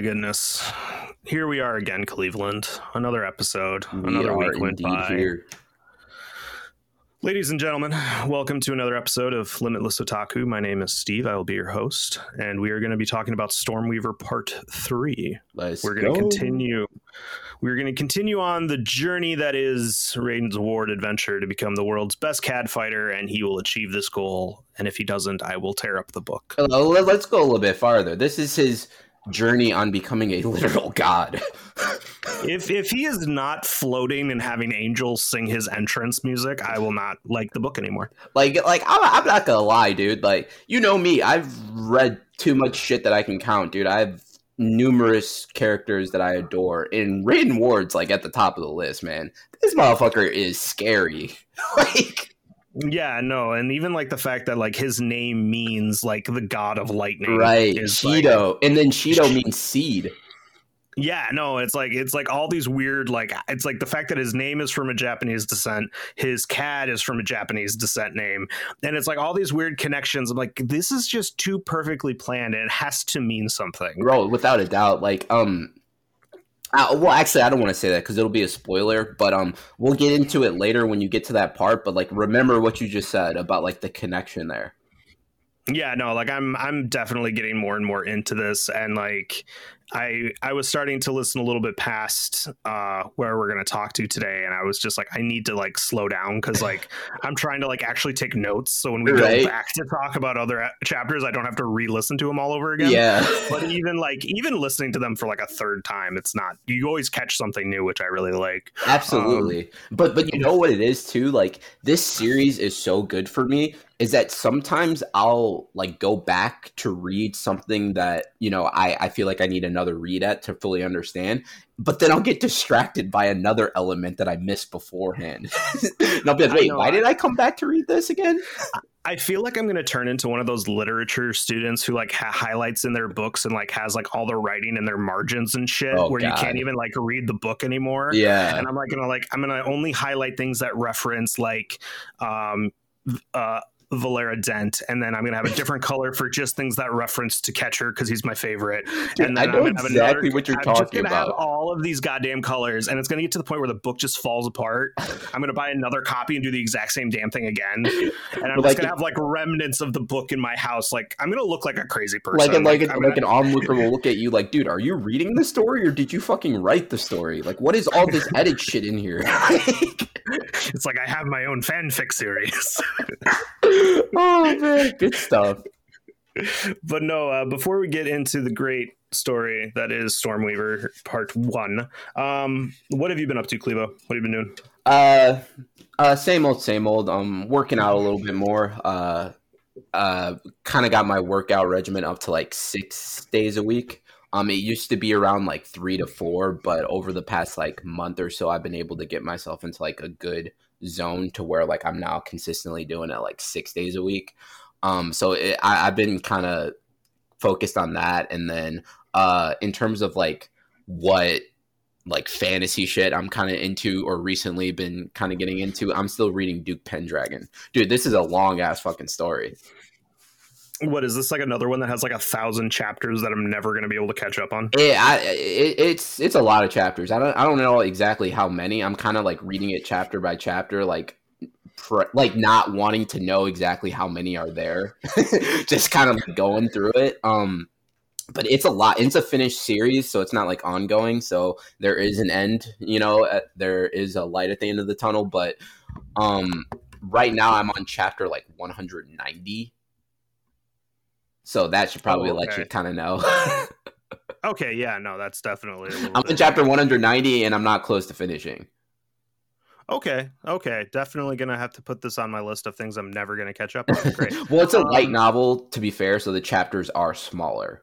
My goodness. Here we are again, Cleveland. Another episode. We Another week went by. here. Ladies and gentlemen, welcome to another episode of Limitless Otaku. My name is Steve. I will be your host, and we are going to be talking about Stormweaver Part 3. Let's We're going to continue. We're going to continue on the journey that is Raiden's Ward adventure to become the world's best CAD fighter, and he will achieve this goal. And if he doesn't, I will tear up the book. Let's go a little bit farther. This is his journey on becoming a literal god. if if he is not floating and having angels sing his entrance music, I will not like the book anymore. like, like I'm, I'm not gonna lie, dude. Like, you know me. I've read too much shit that I can count, dude. I have numerous characters that I adore, and Raiden Ward's like at the top of the list, man. This motherfucker is scary. like, Yeah, no, and even like the fact that like his name means like the god of lightning, right, is, like- Cheeto, and then Cheeto means seed. yeah, no, it's like it's like all these weird like it's like the fact that his name is from a Japanese descent, his CAD is from a Japanese descent name, and it's like all these weird connections. I'm like, this is just too perfectly planned, and it has to mean something. bro without a doubt like um uh, well actually i don't want to say that because it'll be a spoiler but um we'll get into it later when you get to that part but like remember what you just said about like the connection there. Yeah no like i'm i'm definitely getting more and more into this and like i i was starting to listen a little bit past uh where we're going to talk to today and i was just like i need to like slow down because like i'm trying to like actually take notes so when we Right. go back to talk about other chapters i don't have to re-listen to them all over again. Yeah. But even like even listening to them for like a third time it's not you always catch something new which i really like. Absolutely. But but you know what it is too? Like this series is so good for me is that sometimes i'll like go back to read something that you know i i feel like i need another read at to fully understand but then I'll get distracted by another element that I missed beforehand. and I'll be like, wait, know, why I- did I come back to read this again? I feel like I'm going to turn into one of those literature students who like ha- highlights in their books and like has like all the writing in their margins and shit, Oh, where you can't even like read the book anymore. Yeah. And I'm like gonna like I'm gonna only highlight things that reference like um uh Valera Dent, and then I'm gonna have a different color for just things that reference to Catcher because he's my favorite. Dude, and I then know I'm gonna have exactly another- what you're I'm just talking have about. all of these goddamn colors, and it's gonna get to the point where the book just falls apart. I'm gonna buy another copy and do the exact same damn thing again, and I'm just like- gonna have like remnants of the book in my house. Like I'm gonna look like a crazy person. like, and like, like gonna- an onlooker will look at you like, dude, are you reading the story or did you fucking write the story? Like, what is all this edit shit in here? it's like I have my own fanfic series. oh man, good stuff. but no, uh, before we get into the great story that is Stormweaver Part One, um, what have you been up to, Clevo? What have you been doing? Uh, uh, same old, same old. Um, working out a little bit more. Uh, uh, kind of got my workout regimen up to like six days a week. Um, it used to be around like three to four, but over the past like month or so, I've been able to get myself into like a good zone to where like I'm now consistently doing it like six days a week. Um, so it, I, I've been kind of focused on that, and then uh, in terms of like what like fantasy shit I'm kind of into or recently been kind of getting into. I'm still reading Duke Pendragon. Dude, this is a long ass fucking story. What is this like another one that has like a thousand chapters that I'm never going to be able to catch up on? It, it, it's it's a lot of chapters. I don't I don't know exactly how many. I'm kind of like reading it chapter by chapter like like not wanting to know exactly how many are there. Just kind of like going through it. Um but it's a lot. It's a finished series, so it's not like ongoing. So there is an end, you know. uh, There is a light at the end of the tunnel, but um, right now I'm on chapter like 190. So that should probably Oh, let you kind of know. Okay, yeah, no, that's definitely. I'm in chapter 190, and I'm not close to finishing. Okay, okay, definitely gonna have to put this on my list of things I'm never gonna catch up on. Great. well, it's a light Um, novel, to be fair, so the chapters are smaller.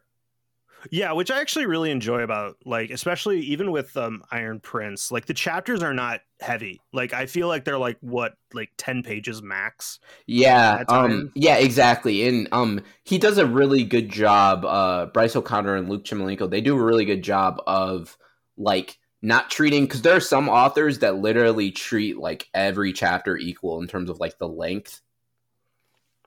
Yeah, which I actually really enjoy about like especially even with um Iron Prince, like the chapters are not heavy. Like I feel like they're like what like 10 pages max. Yeah, um, yeah, exactly, and um, he does a really good job. Uh, Bryce O'Connor and Luke Chmilenko, they do a really good job of like not treating because there are some authors that literally treat like every chapter equal in terms of like the length.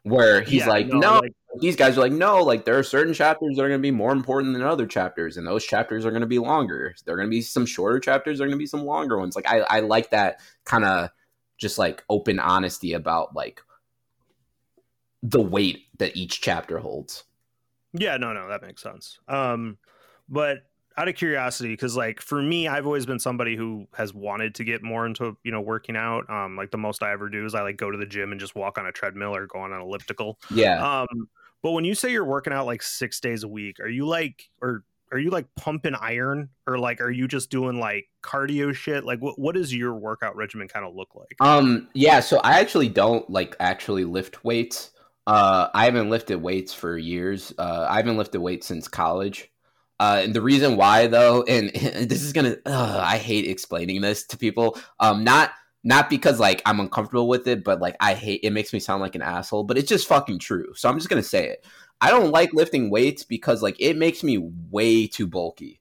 where he's Yeah, like, no, like, these guys are like, no, like there are certain chapters that are going to be more important than other chapters, and those chapters are going to be longer. There are going to be some shorter chapters, there are going to be some longer ones. Like I, I like that kind of just like open honesty about like the weight that each chapter holds. Yeah, no, no, that makes sense. Um, but out of curiosity, because like for me, I've always been somebody who has wanted to get more into you know working out. Um, like the most I ever do is I like go to the gym and just walk on a treadmill or go on an elliptical. Yeah. Um, but when you say you're working out like six days a week, are you like or are you like pumping iron or like are you just doing like cardio shit? Like what what does your workout regimen kind of look like? Um, yeah, so I actually don't like actually lift weights. Uh, I haven't lifted weights for years. Uh, I haven't lifted weights since college. Uh, and the reason why, though, and, this is gonna, ugh, I hate explaining this to people. Um, not not because like I'm uncomfortable with it, but like I hate it makes me sound like an asshole. But it's just fucking true. So I'm just gonna say it. I don't like lifting weights because like it makes me way too bulky.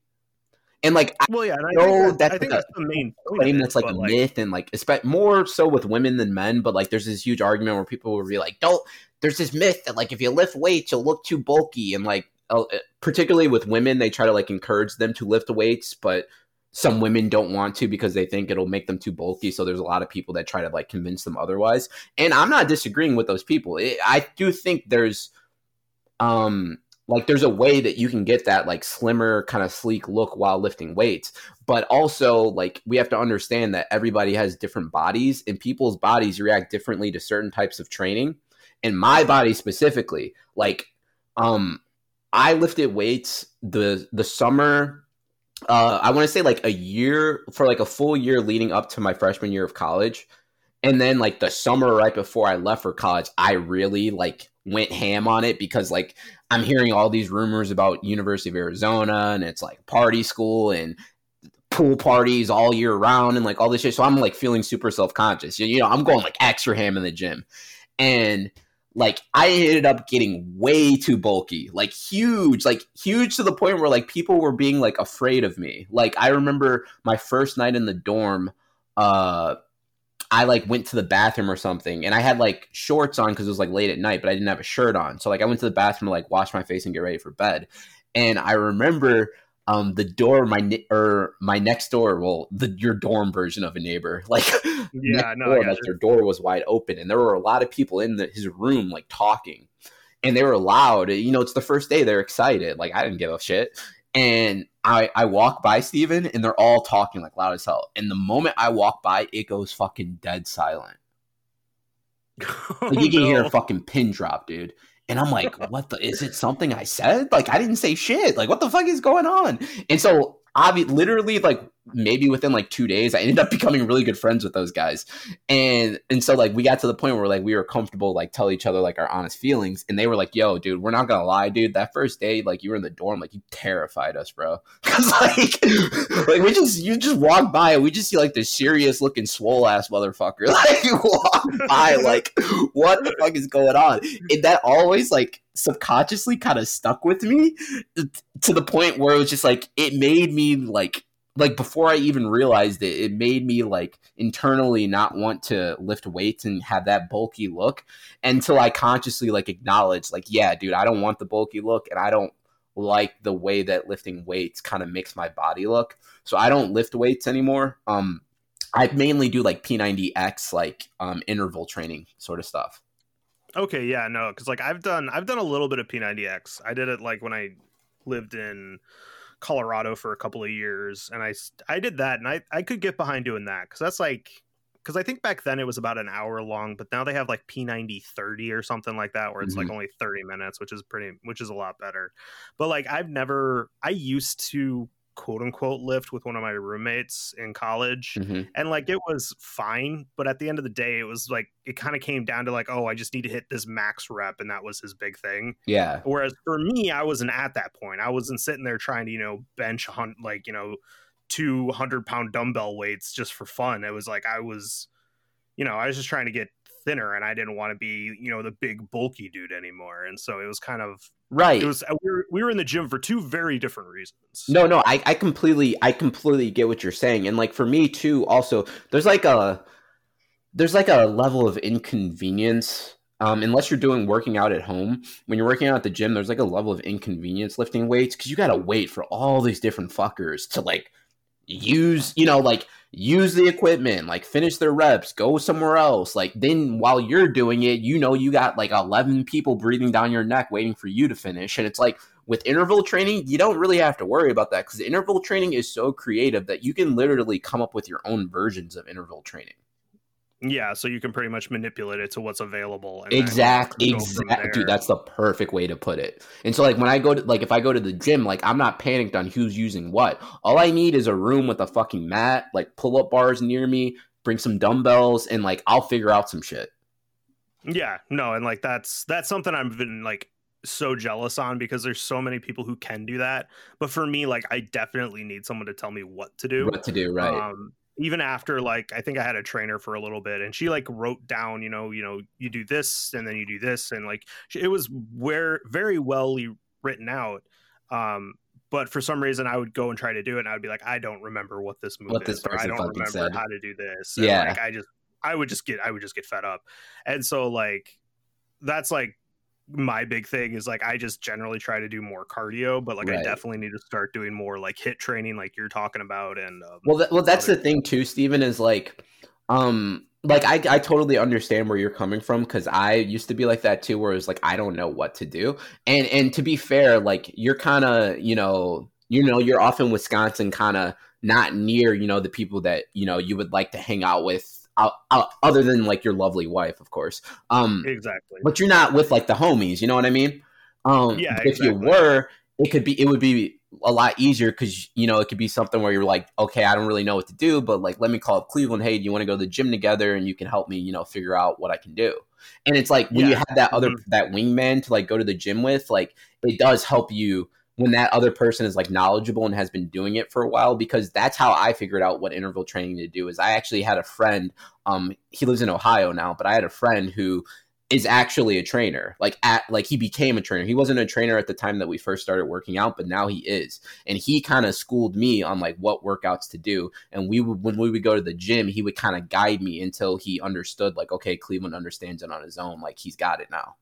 And like I well, yeah, I know think, that, that's I think like that's the main claim it, that's like a myth and like espe- more so with women than men but like there's this huge argument where people will be like don't there's this myth that like if you lift weights you'll look too bulky and like uh, particularly with women they try to like encourage them to lift weights but some women don't want to because they think it'll make them too bulky. So there's a lot of people that try to like convince them otherwise. And i'm not disagreeing with those people. It, i do think there's um like there's a way that you can get that like slimmer kind of sleek look while lifting weights. But also like we have to understand that everybody has different bodies and people's bodies react differently to certain types of training. And my body specifically like um i lifted weights the the summer uh i want to say like a year for like a full year leading up to my freshman year of college. And then like the summer right before i left for college i really like went ham on it because like i'm hearing all these rumors about university of arizona and it's like party school and pool parties all year round and like all this shit. So i'm like feeling super self-conscious. You know i'm going like extra ham in the gym. And like I ended up getting way too bulky, like huge, like huge to the point where like people were being like afraid of me. Like I remember my first night in the dorm, uh I like went to the bathroom or something and I had like shorts on because it was like late at night, but I didn't have a shirt on. So like I went to the bathroom to like wash my face and get ready for bed. And I remember um the door my ne- or my next door well the your dorm version of a neighbor. Like Yeah, no, I door, like their door was wide open and there were a lot of people in the, his room like talking and they were loud. You know it's the first day they're excited. Like i didn't give a shit. And i i walk by steven and they're all talking like loud as hell. And the moment i walk by it goes fucking dead silent. Oh, like you can hear a fucking pin drop dude and i'm like what the is it something i said? Like i didn't say shit. Like what the fuck is going on? And so obvi- literally like maybe within like two days i ended up becoming really good friends with those guys. And and so like we got to the point where like we were comfortable like tell each other like our honest feelings. And they were like yo dude we're not gonna lie dude. That first day like you were in the dorm like you terrified us bro. Because like like we just you just walk by and we just see like this serious looking swole ass motherfucker like walk by like what the fuck is going on? And that always like subconsciously kind of stuck with me to the point where it was just like it made me like like before I even realized it, it made me like internally not want to lift weights and have that bulky look until I consciously like acknowledged like, yeah, dude, I don't want the bulky look and I don't like the way that lifting weights kind of makes my body look. So I don't lift weights anymore. Um I mainly do like P90X like um interval training sort of stuff. Okay, yeah, no, because like I've done I've done a little bit of P90X. I did it like when I lived in Colorado for a couple of years, and I I did that, and I I could get behind doing that because that's like because I think back then it was about an hour long, but now they have like P90 30 or something like that, where it's like mm-hmm. only 30 minutes, which is pretty which is a lot better. But like I've never I used to quote unquote lift with one of my roommates in college Mhm. and like it was fine but at the end of the day it was like it kind of came down to like oh i just need to hit this max rep and that was his big thing Yeah. whereas for me i wasn't at that point i wasn't sitting there trying to you know bench hunt like you know 200 pound dumbbell weights just for fun it was like i was you know i was just trying to get thinner and i didn't want to be you know the big bulky dude anymore and so it was kind of Right. it was uh, we were, we were in the gym for two very different reasons No, no, I, I completely I completely get what you're saying. And like for me too, also there's like a there's like a level of inconvenience um, unless you're doing working out at home, when you're working out at the gym, there's like a level of inconvenience lifting weights because you got to wait for all these different fuckers to like use, you know, like use the equipment, like finish their reps, go somewhere else. Like then while you're doing it, you know, you got like 11 people breathing down your neck waiting for you to finish. And it's like with interval training, you don't really have to worry about that because interval training is so creative that you can literally come up with your own versions of interval training. Yeah, so you can pretty much manipulate it to what's available. exactly, exactly, dude. That's the perfect way to put it. And so, like, when I go to, like, if I go to the gym, like, I'm not panicked on who's using what. All I need is a room with a fucking mat, like pull up bars near me, bring some dumbbells, and like, I'll figure out some shit. Yeah, no, and like that's that's something I've been like so jealous on because there's so many people who can do that. But for me, like, I definitely need someone to tell me what to do. What to do, right? Um, even after like I think I had a trainer for a little bit and she like wrote down, you know, you know, you do this and then you do this and like it was where very well written out. Um but for some reason I would go and try to do it and I would be like I don't remember what this move what is this or I don't remember said. how to do this. And yeah. Like I just I would just get I would just get fed up. And so like that's like my big thing is like I just generally try to do more cardio, but like right. I definitely need to start doing more like hit training, like you're talking about. And um, well, that, well, that's the thing too, Stephen. Is like, um, like I I totally understand where you're coming from because I used to be like that too, where it's like I don't know what to do, and and to be fair, like you're kind of you know you know you're off in Wisconsin, kind of not near you know the people that you know you would like to hang out with out, other than like your lovely wife, of course. Um, exactly. But you're not with like the homies. You know what I mean? Um, yeah. If you were, it could be. It would be a lot easier because you know it could be something where you're like, okay, I don't really know what to do, but like, let me call up Cleveland. Hey, do you want to go to the gym together? And you can help me, you know, figure out what I can do. And it's like when yeah. you have that other mm-hmm. that wingman to like go to the gym with, like it does help you when that other person is like knowledgeable and has been doing it for a while because that's how I figured out what interval training to do is I actually had a friend um he lives in Ohio now but I had a friend who is actually a trainer like at like he became a trainer. He wasn't a trainer at the time that we first started working out but now he is. And he kind of schooled me on like what workouts to do. And we would when we would go to the gym he would kind of guide me until he understood like okay Cleveland understands it on his own like he's got it now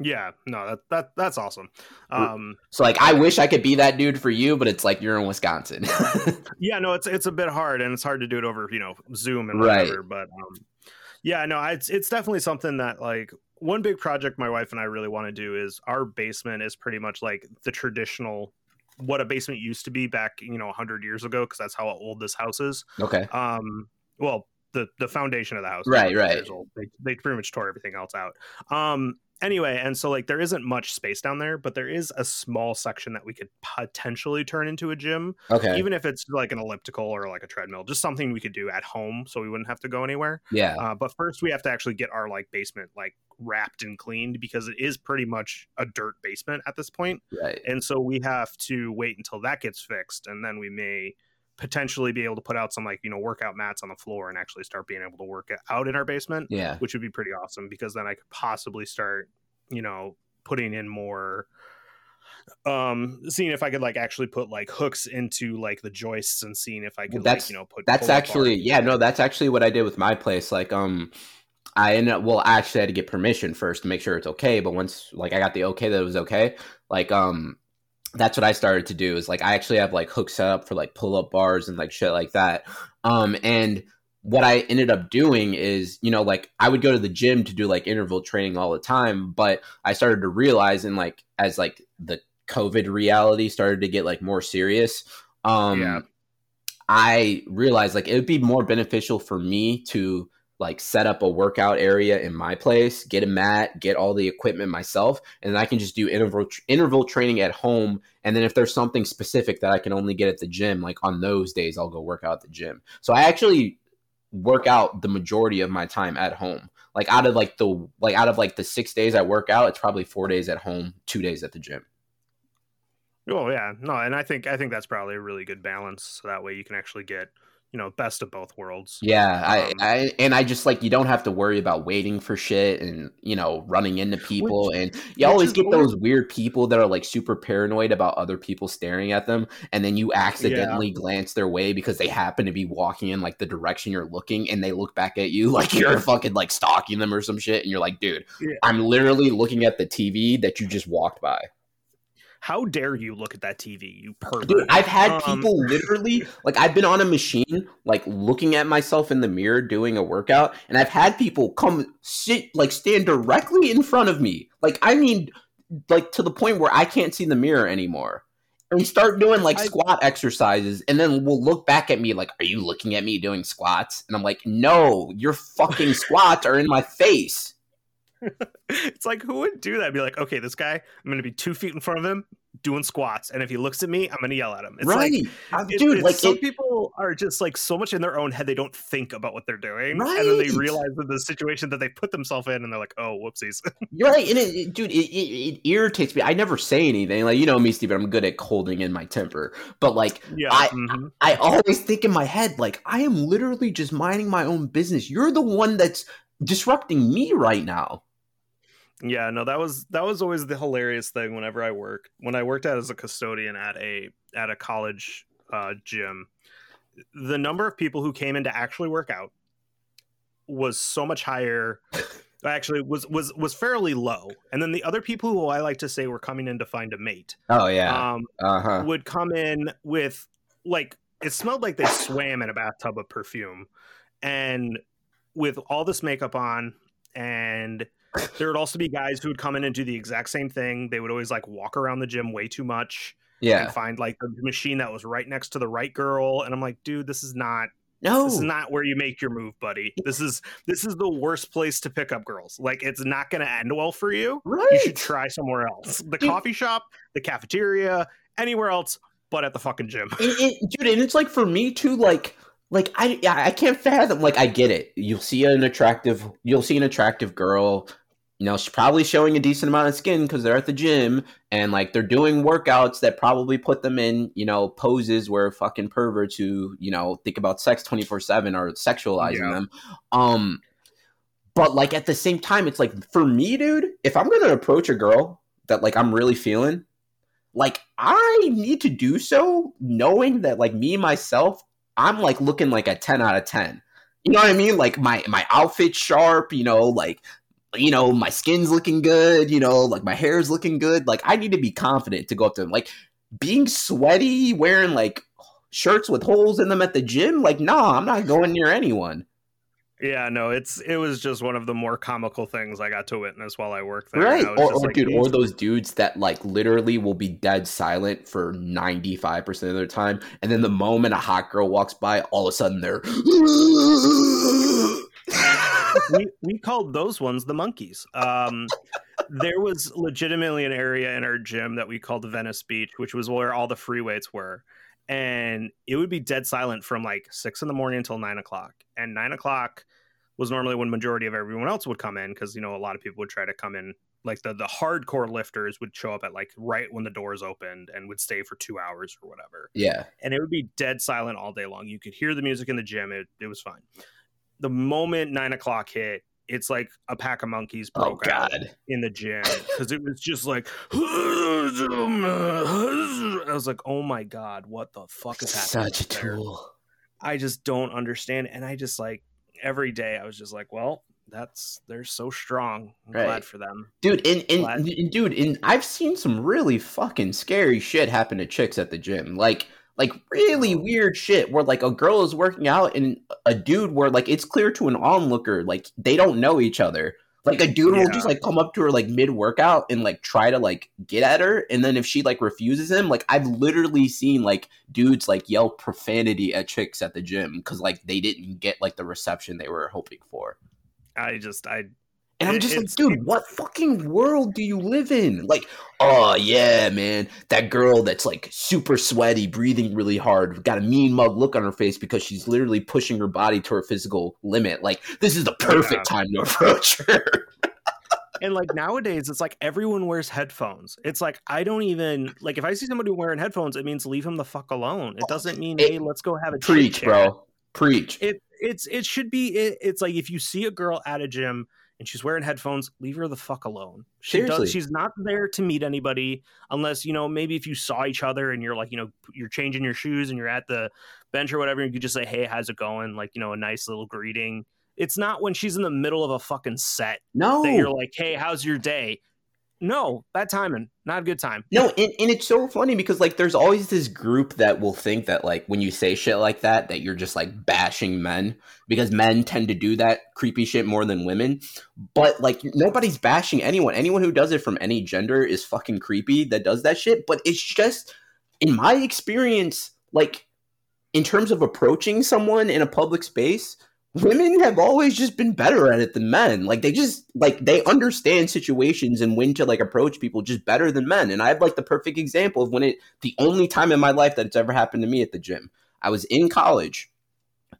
yeah, no, that that that's awesome. Um, so like, I wish I could be that dude for you, but it's like you're in Wisconsin. yeah, no, it's it's a bit hard, and it's hard to do it over you know Zoom and whatever. Right. But um, yeah, no, it's it's definitely something that like one big project my wife and I really want to do is our basement is pretty much like the traditional what a basement used to be back you know 100 years ago because that's how old this house is. Okay. Um. Well, the the foundation of the house. Right. Right. They, they pretty much tore everything else out. Um anyway, and so like there isn't much space down there, but there is a small section that we could potentially turn into a gym. Okay. Even if it's like an elliptical or like a treadmill, just something we could do at home so we wouldn't have to go anywhere. Yeah. Uh, but first we have to actually get our like basement like wrapped and cleaned because it is pretty much a dirt basement at this point. Right. And so we have to wait until that gets fixed and then we may potentially be able to put out some like you know workout mats on the floor and actually start being able to work out in our basement yeah. which would be pretty awesome because then i could possibly start you know putting in more um seeing if i could like actually put like hooks into like the joists and seeing if i could that's like, you know put that's actually yeah no that's actually what i did with my place like um I ended up well I actually had to get permission first to make sure it's okay, but once like I got the okay that it was okay, like um that's what I started to do is like I actually have like hooks set up for like pull up bars and like shit like that. Um and what I ended up doing is, you know, like I would go to the gym to do like interval training all the time, but I started to realize and like as like the COVID reality started to get like more serious, um yeah. I realized like it would be more beneficial for me to like set up a workout area in my place, get a mat, get all the equipment myself, and I can just do interval interval training at home. And then if there's something specific that I can only get at the gym, like on those days, I'll go work out at the gym. So I actually work out the majority of my time at home. Like out of like the like out of like the six days I work out, it's probably four days at home, two days at the gym. Oh yeah, no, and I think I think that's probably a really good balance. So that way you can actually get you know best of both worlds. Yeah, I, Um, I and I just like you don't have to worry about waiting for shit and you know running into people and you always get those weird people that are like super paranoid about other people staring at them and then you accidentally glance their way because they happen to be walking in like the direction you're looking and they look back at you like you're fucking like stalking them or some shit and you're like dude Yeah. I'm literally looking at the TV that you just walked by. How dare you look at that TV, you pervert? Dude, I've had Um, people literally like I've been on a machine like looking at myself in the mirror doing a workout, and I've had people come sit like stand directly in front of me. Like I mean, like to the point where I can't see the mirror anymore. And start doing like I- squat exercises, and then will look back at me like, "Are you looking at me doing squats?" And I'm like, "No, your fucking squats are in my face." It's like who would do that? Be like, okay, this guy, I'm going to be two feet in front of him doing squats, and if he looks at me, I'm going to yell at him. It's right, like, Uh, it- dude. like some it, people are just like so much in their own head they don't think about what they're doing, right. and then they realize that the situation that they put themselves in, and they're like, oh, whoopsies. You're right, and it, dude, it, it, it irritates me. I never say anything. Like you know me, Steven, I'm good at holding in my temper. But like, yeah, I- mhm. I always think in my head, like I am literally just minding my own business. You're the one that's disrupting me right now. Yeah, no, that was that was always the hilarious thing whenever I worked when I worked out as a custodian at a at a college uh, gym. The number of people who came in to actually work out was so much higher. Actually, was was was fairly low, and then the other people who I like to say were coming in to find a mate Oh yeah. um, Uh huh. would come in with like it smelled like they swam in a bathtub of perfume, and with all this makeup on and there would also be guys who would come in and do the exact same thing. They would always like walk around the gym way too much Yeah. and find like the machine that was right next to the right girl. And I'm like, dude, this is not No. this is not where you make your move, buddy. This is this is the worst place to pick up girls. Like it's not gonna end well for you. right. You should try somewhere else. The Dude. coffee shop, the cafeteria, anywhere else but at the fucking gym. it, it, dude, and it's like for me too, like, like I, I I can't fathom. Like, I get it. You'll see an attractive, you'll see an attractive girl. You know, she's probably showing a decent amount of skin because they're at the gym and like they're doing workouts that probably put them in, you know, poses where fucking perverts who, you know, think about sex twenty four seven are sexualizing Yeah. them. Um, but like at the same time, it's like for me, dude, if I'm gonna approach a girl that like I'm really feeling, like I need to do so knowing that like me myself, I'm like looking like a 10 out of 10. You know what I mean? Like my my outfit sharp, you know, like you know, my skin's looking good, you know, like my hair's looking good. Like I need to be confident to go up to them. Like being sweaty, wearing like shirts with holes in them at the gym, like nah, I'm not going near anyone. Yeah, no, it's it was just one of the more comical things I got to witness while I worked there. Right. Or, or like, dude, or those dudes that like literally will be dead silent for 95% of their time. And then the moment a hot girl walks by, all of a sudden they're we, we called those ones the monkeys. Um, there was legitimately an area in our gym that we called the Venice Beach, which was where all the free weights were. And it would be dead silent from like six in the morning until nine o'clock. And nine o'clock was normally when majority of everyone else would come in because you know a lot of people would try to come in. Like the the hardcore lifters would show up at like right when the doors opened and would stay for two hours or whatever Yeah. and it would be dead silent all day long. You could hear the music in the gym. It, it was fine. The moment nine o'clock hit, it's like a pack of monkeys Oh broke out in the gym because it was just like I was like, oh my god, what the fuck is happening? Such a tool. I just don't understand, and I just like every day I was just like, well, that's they're so strong. I'm Right. glad for them. Dude, and, and dude, and I've seen some really fucking scary shit happen to chicks at the gym. Like like really oh. weird shit where like a girl is working out and a dude where like it's clear to an onlooker like they don't know each other. Like a dude will just like come up to her like mid workout and like try to like get at her and then if she like refuses him, like I've literally seen like dudes like yell profanity at chicks at the gym cuz like they didn't get like the reception they were hoping for. I just I And I'm It- just like, it's- dude, what fucking world do you live in? Like, oh yeah, man, that girl that's like super sweaty, breathing really hard, got a mean mug look on her face because she's literally pushing her body to her physical limit. Like, this is the perfect time to approach her. And like nowadays, it's like everyone wears headphones. It's like I don't even like if I see somebody wearing headphones, it means leave him the fuck alone. It doesn't mean It- hey, let's go have a Preach, bro. Preach. It it's it should be it, it's like if you see a girl at a gym and she's wearing headphones, leave her the fuck alone. She Seriously. does she's not there to meet anybody unless, you know, maybe if you saw each other and you're like, you know, you're changing your shoes and you're at the bench or whatever, and you could just say, Hey, how's it going? Like, you know, a nice little greeting. It's not when she's in the middle of a fucking set No. that you're like, Hey, how's your day? No, bad timing. Not a good time. No, and, and it's so funny because like there's always this group that will think that like when you say shit like that that you're just like bashing men because men tend to do that creepy shit more than women. But like nobody's bashing anyone. Anyone who does it from any gender is fucking creepy that does that shit, but it's just in my experience like in terms of approaching someone in a public space, women have always just been better at it than men. Like they just like they understand situations and when to like approach people just better than men. And I have like the perfect example of when it the only time in my life that it's ever happened to me at the gym. I was in college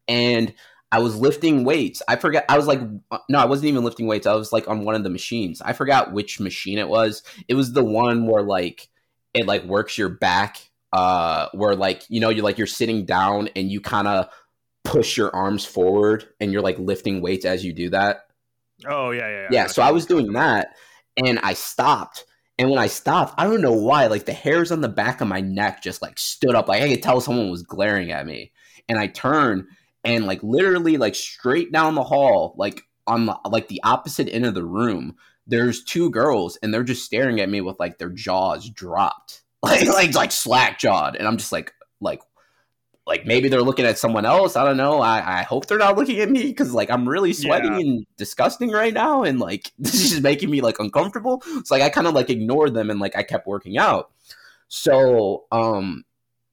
and I was lifting weights. I forgot I was like no, I wasn't even lifting weights. I was like on one of the machines. I forgot which machine it was. It was the one where like it like works your back uh where like you know you're like you're sitting down and you kind of push your arms forward and you're like lifting weights as you do that. Oh yeah, yeah, yeah. Yeah, so I was doing that and I stopped. And when I stopped, I don't know why, like the hairs on the back of my neck just like stood up. Like I could tell someone was glaring at me. And I turned and like literally like straight down the hall, like on the like the opposite end of the room, there's two girls and they're just staring at me with like their jaws dropped. Like like like slack jawed. And I'm just like like like maybe they're looking at someone else. I don't know. I, I hope they're not looking at me because like I'm really sweating Yeah. and disgusting right now, and like this is just making me like uncomfortable. So like I kind of like ignored them and like I kept working out. So um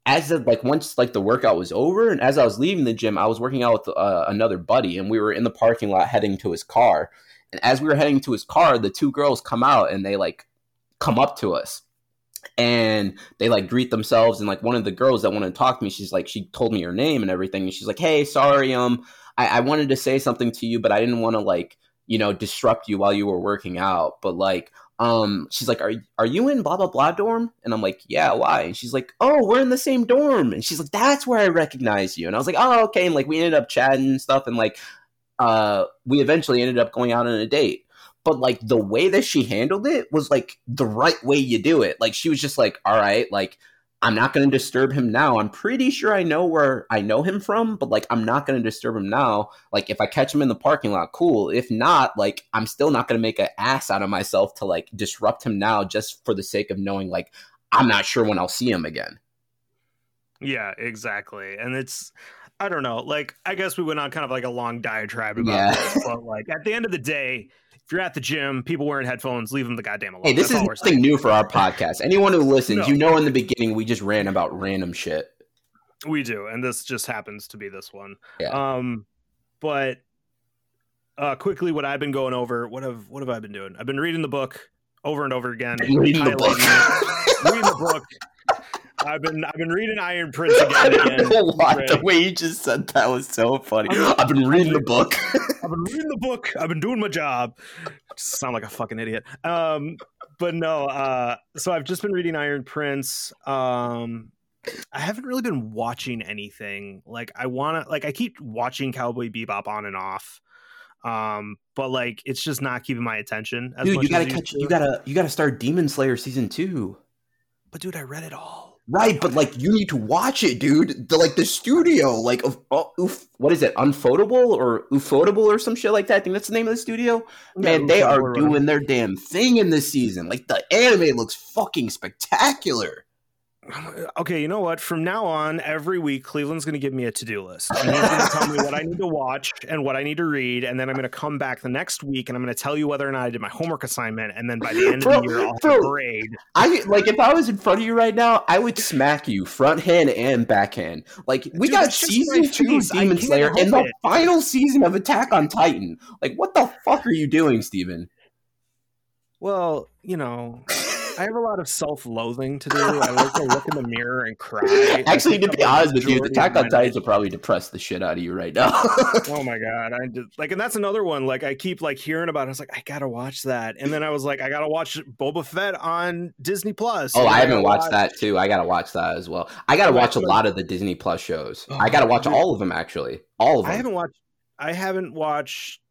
as of like once like the workout was over and as I was leaving the gym, I was working out with uh, another buddy and we were in the parking lot heading to his car. And as we were heading to his car, the two girls come out and they like come up to us and they like greet themselves and like one of the girls that wanted to talk to me she's like she told me her name and everything and she's like hey sorry um i, I wanted to say something to you but i didn't want to like you know disrupt you while you were working out but like um she's like are, are you in blah blah blah dorm? And i'm like yeah why? And she's like oh we're in the same dorm. And she's like that's where i recognize you. And i was like oh okay. And like we ended up chatting and stuff and like uh we eventually ended up going out on a date but like the way that she handled it was like the right way you do it. Like she was just like, all right, like I'm not going to disturb him now. I'm pretty sure I know where I know him from, but like I'm not going to disturb him now. Like if I catch him in the parking lot, cool. If not, like I'm still not going to make an ass out of myself to like disrupt him now just for the sake of knowing like I'm not sure when I'll see him again. Yeah, exactly. And it's I don't know, like I guess we went on kind of like a long diatribe about Yeah. this, but like at the end of the day, if you're at the gym, people wearing headphones, leave them the goddamn alone. Hey, this That's is nothing new for our podcast. Anyone who listens, No. you know in the beginning we just ran about random shit. We do, and this just happens to be this one. Yeah. Um, but uh, quickly, what I've been going over, what have what have I been doing? I've been reading the book over and over again. Reading the book. reading the book. I've been I've been reading Iron Prince again. I don't again. know why the way you just said that was so funny. I've been reading the book. I've been reading the book. I've been doing my job. Sound like a fucking idiot. Um, but no. Uh, so I've just been reading Iron Prince. Um, I haven't really been watching anything. Like I want to. Like I keep watching Cowboy Bebop on and off. Um, but like it's just not keeping my attention. As Dude, you gotta catch. to. You gotta. You gotta start Demon Slayer season two. But dude, I read it all. Right, but like you need to watch it, dude. The like the studio, like of oh, oof, what is it? Unfotable or Ufotable or some shit like that. I think that's the name of the studio. Man, Yeah, they are doing their damn thing in this season. Like the anime looks fucking spectacular. Okay, you know what? From now on, every week, Cleveland's going to give me a to do list. And he's going to tell me what I need to watch and what I need to read. And then I'm going to come back the next week and I'm going to tell you whether or not I did my homework assignment. And then by the end Bro, of the year, I'll have a bro. grade. I like if I was in front of you right now, I would smack you front hand and backhand. Like we Dude, got season two of Demon Slayer and the it. final season of Attack on Titan. Like what the fuck are you doing, Steven? Well, you know, I have a lot of self-loathing to do. I like to look in the mirror and cry. Actually, to be honest with you, the Attack on Titans will probably depress the shit out of you right now. oh my god i just like and that's another one like i keep like hearing about it. i was like i gotta watch that and then i was like i gotta watch boba fett on disney plus oh, I haven't watched watch- that too. I gotta watch that as well. I gotta watch a lot of the Disney Plus shows. Oh, I gotta watch dude. all of them actually. All of them. i haven't watched i haven't watched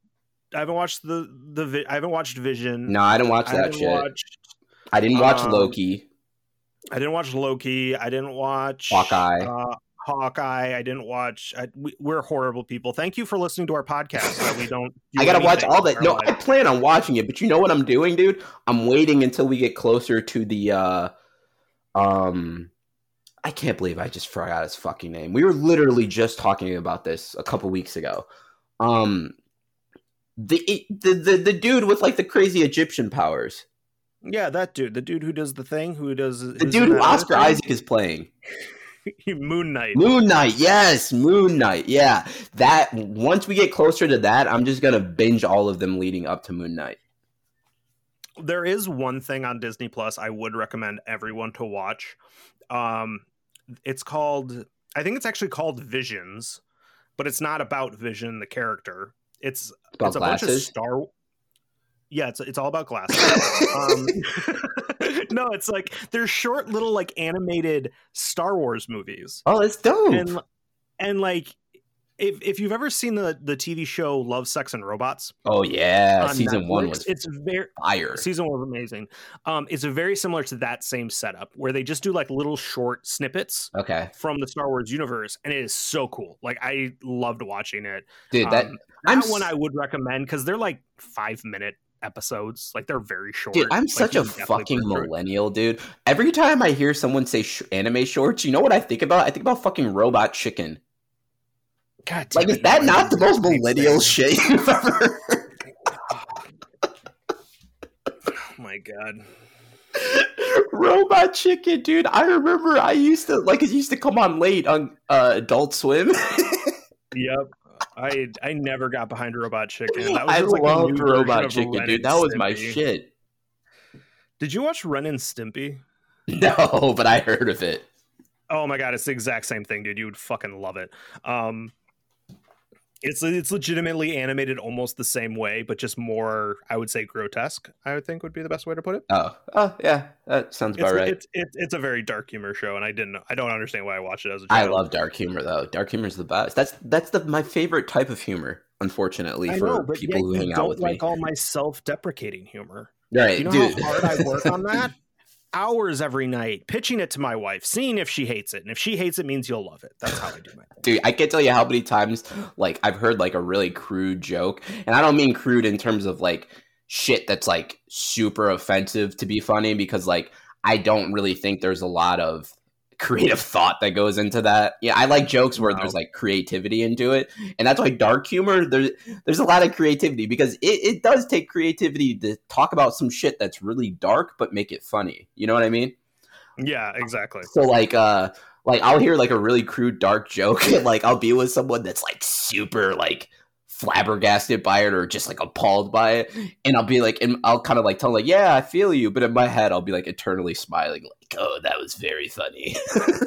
i haven't watched the the i haven't watched vision no, I didn't watch that haven't shit. watched I didn't watch um, Loki, i didn't watch loki i didn't watch Hawkeye. uh, Hawkeye. I didn't watch. I, we, we're horrible people. Thank you for listening to our podcast. That we don't. do I gotta watch all that. No, lives. I plan on watching it, but you know what I'm doing, dude? I'm waiting until we get closer to the uh um I can't believe I just forgot his fucking name. We were literally just talking about this a couple weeks ago. Um the the the, the dude with like the crazy Egyptian powers. Yeah, that dude, the dude who does the thing, who does The dude who Oscar Isaac is playing. Moon Knight. Moon Knight, yes, Moon Knight, yeah. That once we get closer to that, I'm just gonna binge all of them leading up to Moon Knight. There is one thing on Disney Plus I would recommend everyone to watch. Um, it's called. I think it's actually called Visions, but it's not about Vision the character. It's About it's a bunch of. Star. Yeah, it's it's all about glasses. um, no, it's like they're short little like animated Star Wars movies. oh, it's dope. and and like if if you've ever seen the the TV show Love, Sex, and Robots, oh yeah, on season one was it's very fire. season one was amazing. Um, it's very similar to that same setup where they just do like little short snippets Okay, from the Star Wars universe, and it is so cool. Like I loved watching it. dude, that Um, I'm that one I would recommend because they're like five minute episodes. Like they're very short. dude, I'm Like, such a fucking burn through it. millennial, dude. Every time I hear someone say sh- anime shorts, you know what I think about? I think about fucking Robot Chicken. God damn Like, is that not the most millennial shit you've ever? Oh my god. Robot Chicken, dude. I remember I used to like it used to come on late on uh, Adult Swim. Yep. I I never got behind Robot Chicken. That was I like loved Robot Chicken, Ren dude. That was my shit. Did you watch Ren and Stimpy? No, but I heard of it. Oh my god, it's the exact same thing, dude. You would fucking love it. Um it's it's legitimately animated almost the same way, but just more, I would say, grotesque. I would think would be the best way to put it. Oh, oh yeah, that sounds It's right. it's, it's it's a very dark humor show, and I didn't I don't understand why I watched it as a child. I love dark humor though. Dark humor is the best. That's that's the my favorite type of humor. Unfortunately, for know, but people who hang out don't with like me, all my self-deprecating humor. right, You know dude. how hard I work on that? Hours every night, pitching it to my wife, seeing if she hates it. And if she hates it, means you'll love it. That's how I do my Dude, I can't tell you how many times like I've heard like a really crude joke, and I don't mean crude in terms of like shit that's like super offensive to be funny because like I don't really think there's a lot of creative thought that goes into that. Yeah, I like jokes where No. there's like creativity into it, and that's why dark humor there's there's a lot of creativity because it, it does take creativity to talk about some shit that's really dark but make it funny. You know what I mean? Yeah, exactly. So like uh like I'll hear like a really crude dark joke and like I'll be with someone that's like super like flabbergasted by it or just like appalled by it and I'll be like and I'll kind of like tell them like yeah I feel you but in my head I'll be like eternally smiling oh that was very funny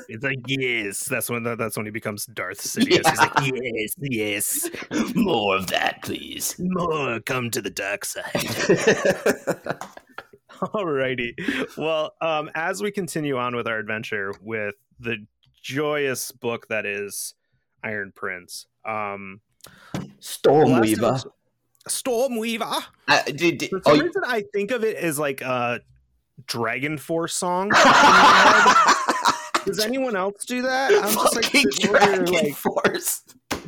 It's like yes. That's when that's when he becomes Darth Sidious. He's like yes, yes. more of that please More come to the dark side. Alrighty. Well, um, as we continue on with our adventure with the joyous book that is Iron Prince, um, Stormweaver Stormweaver. I, did, did, For oh, some you- reason, I think of it as like a Dragon Force song. Does anyone else do that? I'm just like fucking sitting over here Dragon like, Force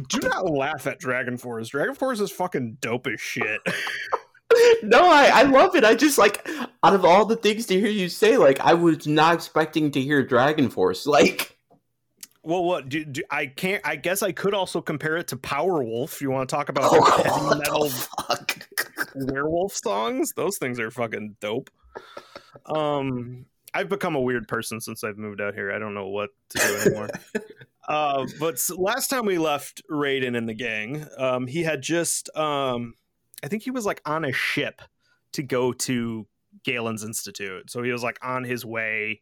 do not laugh at Dragon Force. Dragon Force is fucking dope as shit. no, I, I love it. I just like out of all the things to hear you say, like I was not expecting to hear Dragon Force. Like, Well, what do, do I can't? I guess I could also compare it to Power Wolf. You want to talk about oh, heavy metal werewolf songs? Those things are fucking dope. Um, I've become a weird person since I've moved out here. I don't know what to do anymore. uh, but last time we left Raiden and the gang, um, he had just, um, I think he was like on a ship to go to Galen's Institute. So he was like on his way.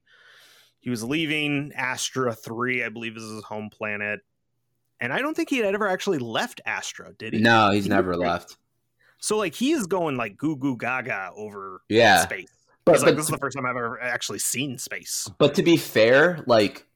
He was leaving Astra 3, I believe is his home planet. And I don't think he had ever actually left Astra, did he? No, he's never left. So like he is going like goo goo gaga over Yeah. space. But, like, but, this is the first time I've ever actually seen space. but to be fair, like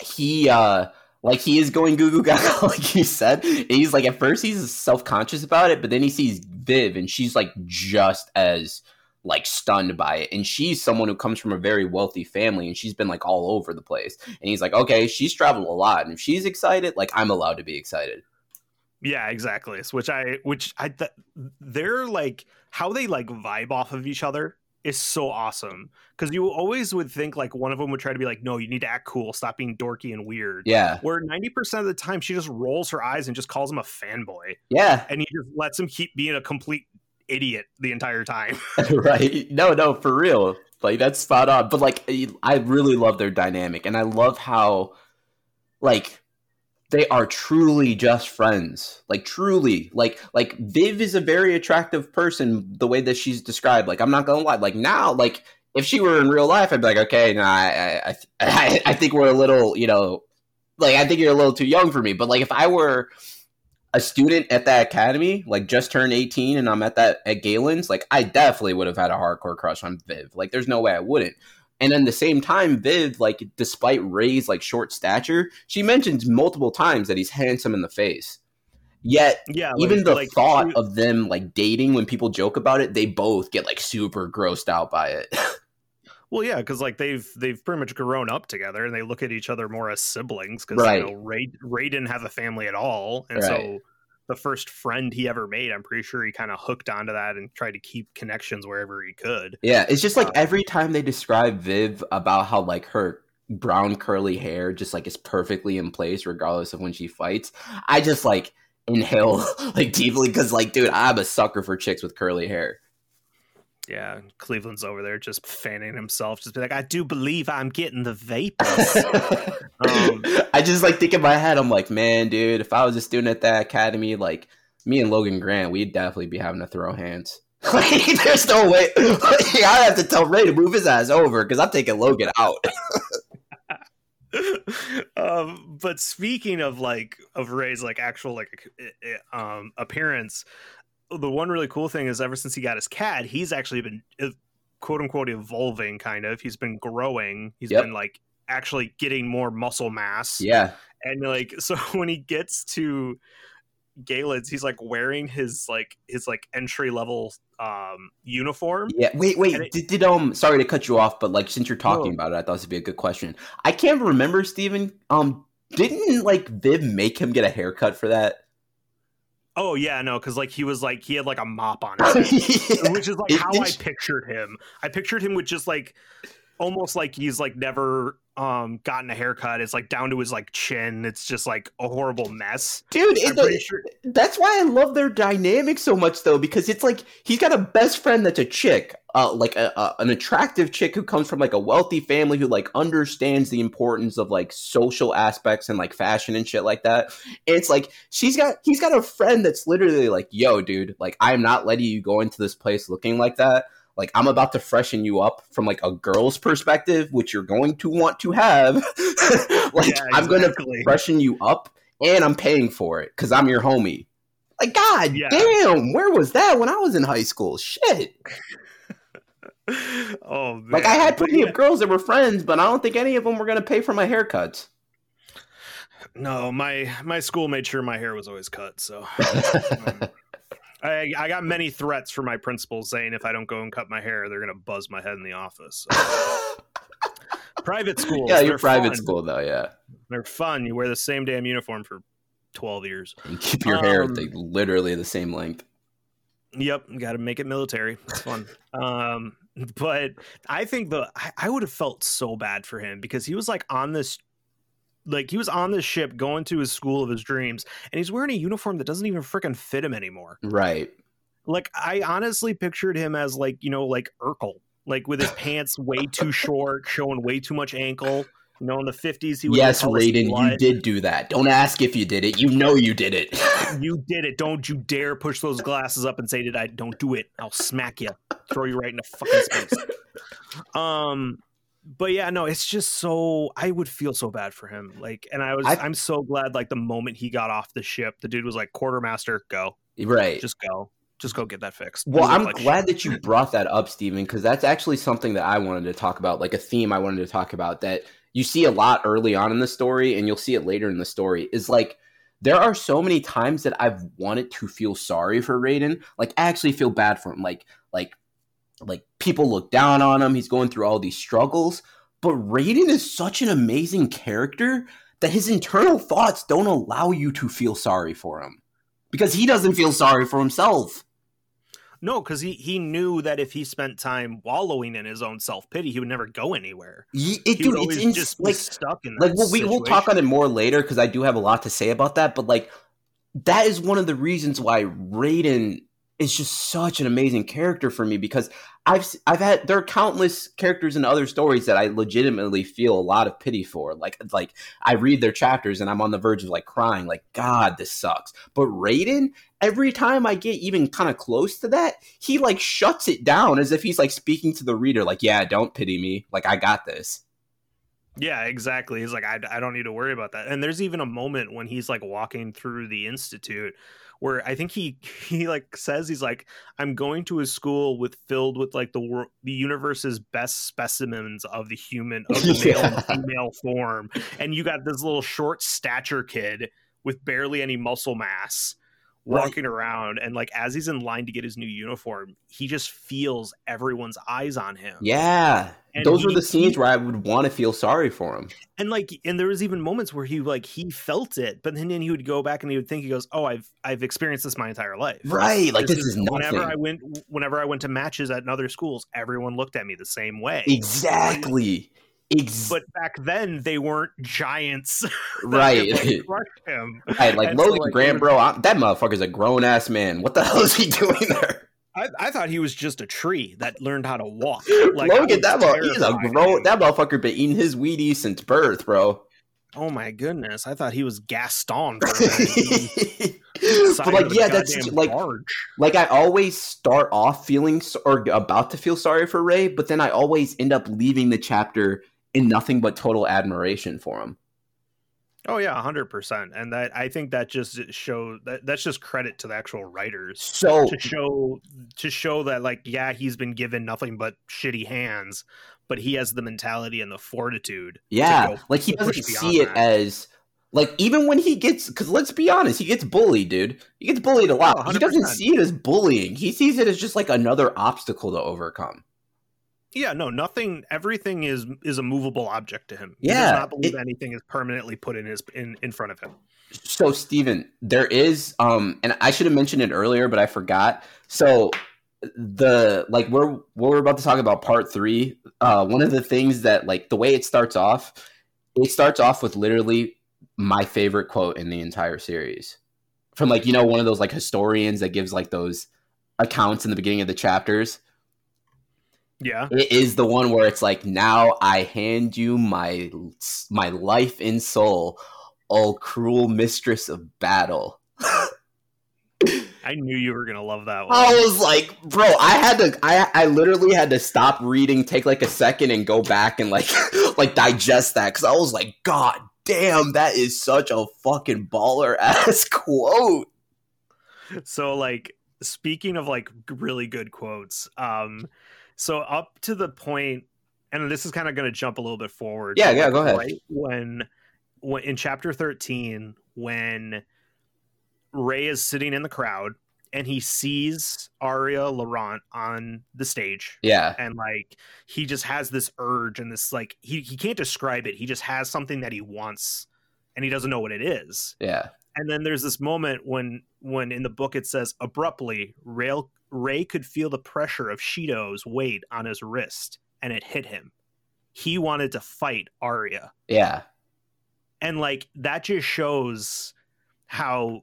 he uh like he is going goo goo gaga, like you said. And he's like at first he's self conscious about it, but then he sees Viv and she's like just as like stunned by it. And she's someone who comes from a very wealthy family and she's been like all over the place. And he's like, okay, she's traveled a lot. And if she's excited, like I'm allowed to be excited. Yeah, exactly. Which I, which I, th- they're like how they like vibe off of each other is so awesome because you always would think like one of them would try to be like, no, you need to act cool, stop being dorky and weird. Yeah. Where ninety percent of the time she just rolls her eyes and just calls him a fanboy, Yeah. and he just lets him keep being a complete idiot the entire time. right? No, no, for real. Like that's spot on. But like I really love their dynamic and I love how like they are truly just friends. Like truly. Like like Viv is a very attractive person the way that she's described. Like I'm not to lie. Like now like if she were in real life I'd be like okay, nah, I I I, I think we're a little, you know, like I think you're a little too young for me. But like if I were a student at that academy, like just turned 18 and I'm at that at Galen's, like I definitely would have had a hardcore crush on Viv. Like there's no way I wouldn't. And then the same time, Viv, like despite Ray's like short stature, she mentions multiple times that he's handsome in the face. Yet yeah, even like- the like, thought she- of them like dating when people joke about it, they both get like super grossed out by it. Well, yeah, because like they've they've pretty much grown up together, and they look at each other more as siblings. Because Right. you know, Ray Ray didn't have a family at all, and Right. so the first friend he ever made, I'm pretty sure he kind of hooked onto that and tried to keep connections wherever he could. Yeah, it's just like Uh, every time they describe Viv about how like her brown curly hair just like is perfectly in place regardless of when she fights, I just like inhale like deeply because like dude, I'm a sucker for chicks with curly hair. Yeah, Cleveland's over there just fanning himself, just be like, "I do believe I'm getting the vapors." Um, I just like think in my head, I'm like, man, dude, if I was a student at that academy, like me and Logan Grant, we'd definitely be having to throw hands. Like, there's no way. Like, I have to tell Ray to move his ass over because I'm taking Logan out. um, but speaking of like of Ray's like actual like um appearance, the one really cool thing is ever since he got his CAD, he's actually been uh, quote unquote evolving. Kind of, he's been growing. He's Yep. been like actually getting more muscle mass. Yeah, and like so when he gets to Galen's, he's like wearing his like his like entry level um uniform. Yeah, wait, wait. It- did, did um sorry to cut you off, but like since you're talking about it, I thought this would be a good question. I can't remember, Steven. Um, didn't like Viv make him get a haircut for that? Oh yeah, no, because like he was like he had like a mop on his head. Yeah. which is like how I pictured him. I pictured him with just like almost like he's like never um gotten a haircut. It's like down to his like chin. It's just like a horrible mess. Dude, I'm it, pretty sure. that's why I love their dynamic so much, though, because it's like he's got a best friend that's a chick, uh, like a, a, an attractive chick who comes from like a wealthy family who like understands the importance of like social aspects and like fashion and shit like that. And it's like she's got he's got a friend that's literally like, "Yo, dude, like I'm not letting you go into this place looking like that." Like I'm about to freshen you up from like a girl's perspective, which you're going to want to have. like Yeah, I'm gonna freshen you up and I'm paying for it because I'm your homie. Like, God Yeah. damn, where was that when I was in high school? Shit. oh man. Like, I had plenty yeah, of girls that were friends, but I don't think any of them were going to pay for my haircuts. No, my my school made sure my hair was always cut. So um, I I got many threats from my principal saying if I don't go and cut my hair, they're gonna buzz my head in the office. So, private school. yeah, your private fun. school, though, yeah. They're fun. You wear the same damn uniform for twelve years. And keep your hair Um, the, literally the same length. Yep, you got to make it military. It's fun. um, but I think the I, I would have felt so bad for him because he was like on this, like he was on this ship going to his school of his dreams, and he's wearing a uniform that doesn't even freaking fit him anymore. Right. Like I honestly pictured him as like you know like Urkel, like with his pants way too short, showing way too much ankle. You know, in the fifties, he was Yes, Raiden, you did do that. Don't ask if you did it. You know you did it. You did it. Don't you dare push those glasses up and say, "Did I?" Don't do it. I'll smack you. Throw you right into fucking space. Um, but yeah, no, it's just so. I would feel so bad for him. Like, and I was. I- am so glad. Like the moment he got off the ship, the dude was like, "Quartermaster, go, right. just go, just go get that fixed." Well, I'm like glad shit. that you brought that up, Stephen, because that's actually something that I wanted to talk about, like a theme I wanted to talk about that you see a lot early on in the story, and you'll see it later in the story. Is like there are so many times that I've wanted to feel sorry for Raiden. Like I actually feel bad for him. Like like like people look down on him. He's going through all these struggles, but Raiden is such an amazing character that his internal thoughts don't allow you to feel sorry for him because he doesn't feel sorry for himself. No, because he he knew that if he spent time wallowing in his own self pity, he would never go anywhere. Ye- it, dude, it's ins- just like stuck in that. like we'll, we, we'll talk on it more later because I do have a lot to say about that. But like that is one of the reasons why Raiden is just such an amazing character for me because I've I've had there are countless characters in other stories that I legitimately feel a lot of pity for. Like like I read their chapters and I'm on the verge of like crying, like God, this sucks. But Raiden, every time I get even kind of close to that, he like shuts it down as if he's like speaking to the reader, like, yeah, don't pity me, like I got this. Yeah, exactly. He's like, I, I don't need to worry about that. And there's even a moment when he's like walking through the institute where I think he he like says he's like, I'm going to a school with filled with like the wor- the universe's best specimens of the human of the male and female form, and you got this little short stature kid with barely any muscle mass Right. walking around and like as he's in line to get his new uniform he just feels everyone's eyes on him Yeah. And Those were he- the scenes he- where I would want to feel sorry for him. and like and there was even moments where he like he felt it but then, then he would go back and he would think he goes oh i've i've experienced this my entire life Right. Like this, is whenever i went whenever i went to matches at other schools everyone looked at me the same way exactly. Ex- but back then they weren't giants right. could, like, crush him right. Like And so, Logan like, Grant, it was- bro. i that motherfucker's a grown ass man. What the hell is he doing there? I, I thought he was just a tree that learned how to walk like Logan, that mo- he's a terrified of grown. That motherfucker been eating his Wheaties since birth, bro. oh my goodness i thought he was gaston for a but like, yeah, that's such- like barge. like I always start off feeling s- or about to feel sorry for Ray, but then I always end up leaving the chapter in nothing but total admiration for him. Oh yeah, hundred percent, and that I think that just show that that's just credit to the actual writers So to show to show that like yeah he's been given nothing but shitty hands, but he has the mentality and the fortitude. yeah, like he doesn't see it that. as like even when he gets because let's be honest, he gets bullied, dude. He gets bullied a oh, lot. Oh, he doesn't see it as bullying. He sees it as just like another obstacle to overcome. Yeah, no, nothing. Everything is is a movable object to him. he Yeah, does not believe it- anything is permanently put in his in in front of him. So Steven, there is um and I should have mentioned it earlier, but I forgot. So the like we're what we're about to talk about part three. Uh one of the things that like the way it starts off, it starts off with literally my favorite quote in the entire series. From like, you know, one of those like historians that gives like those accounts in the beginning of the chapters. Yeah, It is the one where it's like, now I hand you my my life and soul, oh cruel mistress of battle. I knew you were gonna love that one. I was like, bro, I had to, I, I literally had to stop reading, take like a second, and go back and like, like digest that because I was like, God damn, that is such a fucking baller ass quote. so like speaking of like really good quotes um so up to the point and this is kind of going to jump a little bit forward. Yeah, yeah, go ahead. right when when in chapter 13 when ray is sitting in the crowd and he sees aria laurent on the stage. Yeah, and like he just has this urge and this like he, he can't describe it. He just has something that he wants and he doesn't know what it is. Yeah, and then there's this moment when when in the book it says abruptly Ray, Ray could feel the pressure of Shido's weight on his wrist and it hit him. He wanted to fight Aria. yeah, And like that just shows how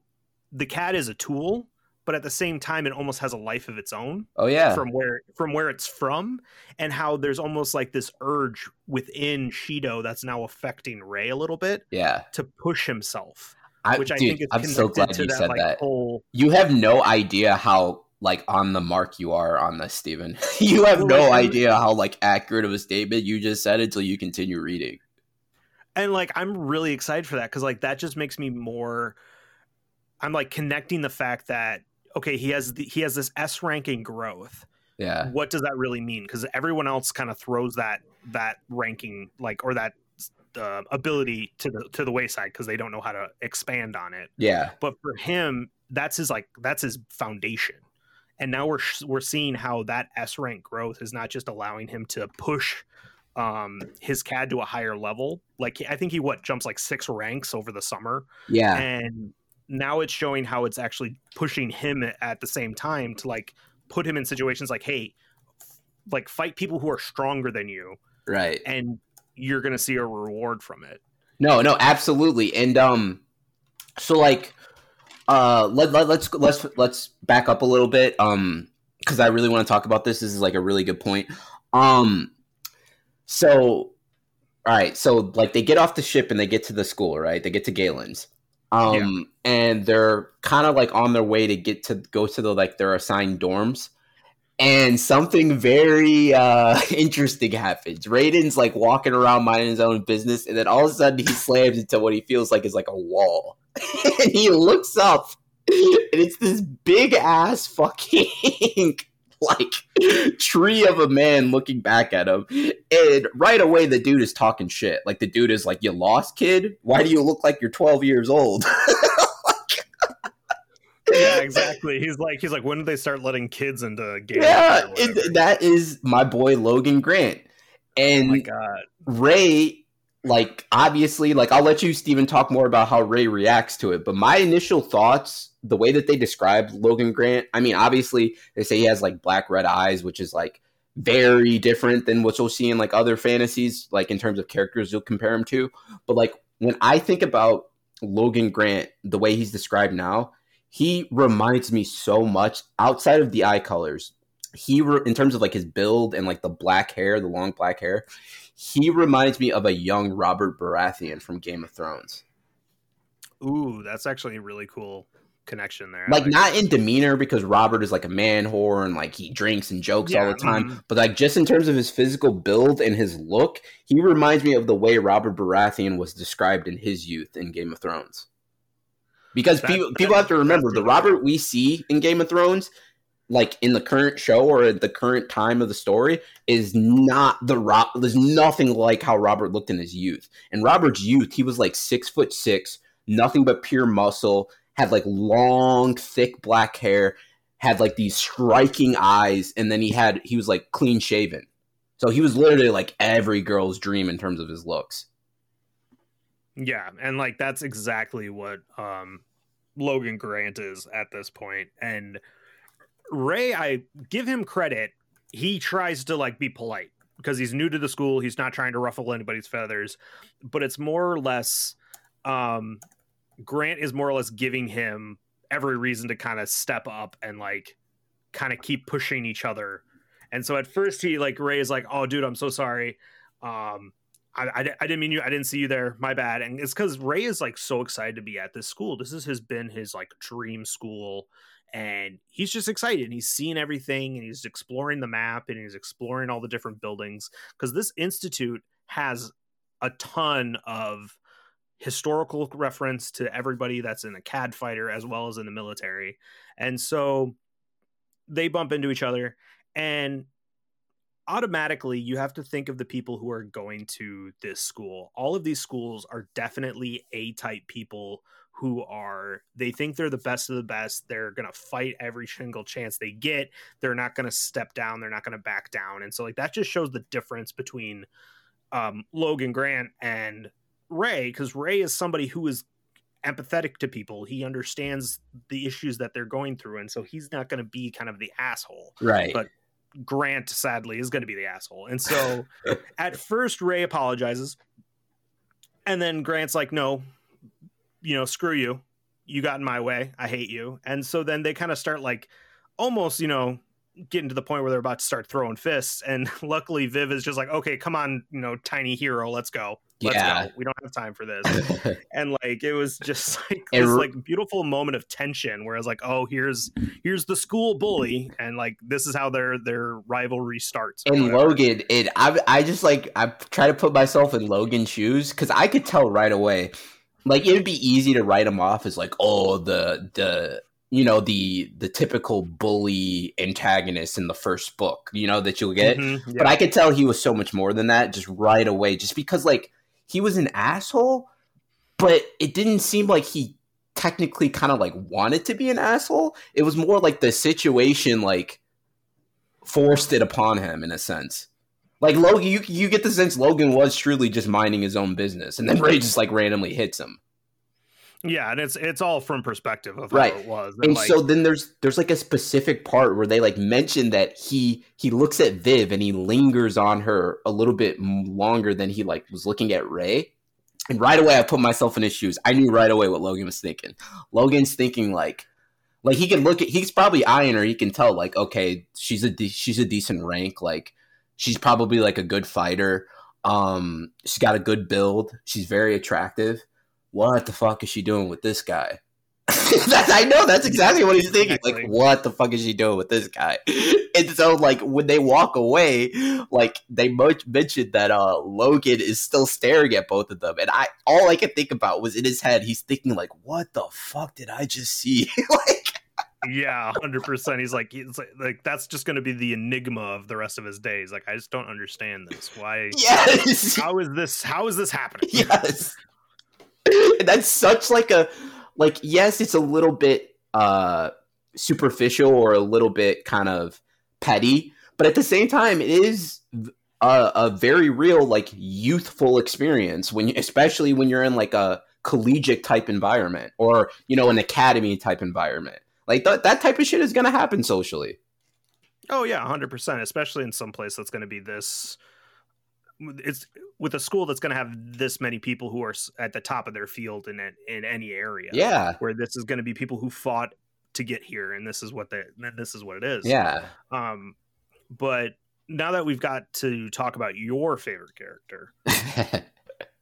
the CAD is a tool, but at the same time it almost has a life of its own Oh yeah. from where from where it's from and how there's almost like this urge within Shido that's now affecting Ray a little bit yeah. to push himself I, which I think is I'm so glad to you that said like that. whole You have no idea how like on the mark you are on this, Stephen. you have no idea how like accurate of a statement you just said until you continue reading. and like I'm really excited for that because like that just makes me more I'm like connecting the fact that okay he has the, he has this S ranking growth Yeah. what does that really mean because everyone else kind of throws that that ranking like or that uh, ability to the to the wayside because they don't know how to expand on it Yeah. but for him that's his like that's his foundation and now we're we're seeing how that s rank growth is not just allowing him to push um his cad to a higher level like i think he what jumps like six ranks over the summer Yeah. and now it's showing how it's actually pushing him at the same time to like put him in situations like hey like fight people who are stronger than you Right. and you're gonna see a reward from it No, no, absolutely. And um so like uh let, let let's let's let's back up a little bit um cuz I really want to talk about this. This is like a really good point. Um so all right, so like they get off the ship and they get to the school, right? They get to Galen's. Um and they're kind of like on their way to get to go to the like their assigned dorms and something very uh interesting happens. Raiden's like walking around minding his own business, and then all of a sudden he slams into what he feels like is like a wall. and he looks up, and it's this big ass fucking like tree of a man looking back at him. And right away the dude is talking shit. Like the dude is like, You lost, kid? Why do you look like you're 12 years old? Yeah exactly he's like he's like when did they start letting kids into games yeah, it, that is my boy Logan Grant. oh And my god Ray, like obviously, like I'll let you, Steven, talk more about how Ray reacts to it. But my initial thoughts, the way that they described Logan Grant, I mean, obviously they say he has like black red eyes, which is like very different than what you'll see in like other fantasies, like in terms of characters you'll compare him to. But like when I think about Logan Grant, the way he's described now, he reminds me so much outside of the eye colors. He, re- in terms of like his build and like the black hair, the long black hair, he reminds me of a young Robert Baratheon from Game of Thrones. ooh that's actually a really cool connection there I Like not in demeanor because Robert is like a man whore and like he drinks and jokes all the time, mhm. but like just in terms of his physical build and his look, he reminds me of the way Robert Baratheon was described in his youth in Game of Thrones. Because That- people people have to remember the Robert we see in Game of Thrones like in the current show or at the current time of the story is not the Rob. There's nothing like how Robert looked in his youth. In Robert's youth, he was like six foot six, nothing but pure muscle, had like long, thick black hair, had like these striking eyes, and then he had he was like clean shaven. So he was literally like every girl's dream in terms of his looks. Yeah, and like that's exactly what um Logan Grant is at this point. And Ray, I give him credit. He tries to like be polite because he's new to the school. He's not trying to ruffle anybody's feathers, but it's more or less um Grant is more or less giving him every reason to kind of step up and like kind of keep pushing each other. And so at first he like Ray is like, "Oh dude, I'm so sorry." Um I, I, I didn't mean you. I didn't see you there. My bad. And it's because Ray is like so excited to be at this school. This is has been his like dream school, and he's just excited. And he's seeing everything, and he's exploring the map, and he's exploring all the different buildings. Because this institute has a ton of historical reference to everybody that's in a CAD fighter as well as in the military, and so they bump into each other, and automatically you have to think of the people who are going to this school. All of these schools are definitely A type people who are they think they're the best of the best. They're going to fight every single chance they get. They're not going to step down, they're not going to back down. And so like that just shows the difference between um Logan Grant and Ray cuz Ray is somebody who is empathetic to people. He understands the issues that they're going through and so he's not going to be kind of the asshole. Right. But Grant sadly is going to be the asshole. And so at first Ray apologizes and then Grant's like no, you know, screw you. you got in my way. I hate you. And so then they kind of start like almost, you know, getting to the point where they're about to start throwing fists. And luckily, Viv is just like, okay, come on, you know, tiny hero, let's go. Let's Yeah. go. We don't have time for this. and like it was just like this r- like beautiful moment of tension where I was like, oh, here's here's the school bully, and like this is how their their rivalry starts. and. Logan, it I I just like I try to put myself in Logan's shoes because I could tell right away. Like it'd be easy to write him off as like, oh, the the you know the the typical bully antagonist in the first book, you know that you'll get. Mhm, But I could tell he was so much more than that just right away, just because like he was an asshole, but it didn't seem like he technically kind of like wanted to be an asshole. It was more like the situation like forced it upon him in a sense. Like Logan, you you get the sense Logan was truly just minding his own business, and then Ray just like randomly hits him. Yeah, and it's it's all from perspective of Right. how it was. And like, so then there's there's like a specific part where they like mention that he he looks at Viv and he lingers on her a little bit longer than he like was looking at Ray. And right away I put myself in his shoes. I knew right away what Logan was thinking. Logan's thinking like like he can look at he's probably eyeing her. He can tell like okay, she's a de- she's a decent rank like she's probably like a good fighter. Um she's got a good build. She's very attractive. What the fuck is she doing with this guy? that's, I know that's exactly what he's thinking. Exactly. Like, what the fuck is she doing with this guy? And so, like, when they walk away, like they much mentioned that uh Logan is still staring at both of them, and I all I could think about was in his head, he's thinking like, "What the fuck did I just see?" like, yeah, hundred percent. He's like, he's like, like that's just going to be the enigma of the rest of his days. Like, I just don't understand this. Why? yes, How is this? How is this happening? yes. That's such like a like yes, it's a little bit uh superficial or a little bit kind of petty, but at the same time it is a, a very real like youthful experience when you, especially when you're in like a collegiate type environment or you know an academy type environment. Like th- that type of shit is going to happen socially. Oh yeah, hundred percent. Especially in some place that's going to be this. It's with a school that's going to have this many people who are at the top of their field in in any area. Yeah. where this is going to be people who fought to get here, and this is what they this is what it is. Yeah. Um, but now that we've got to talk about your favorite character,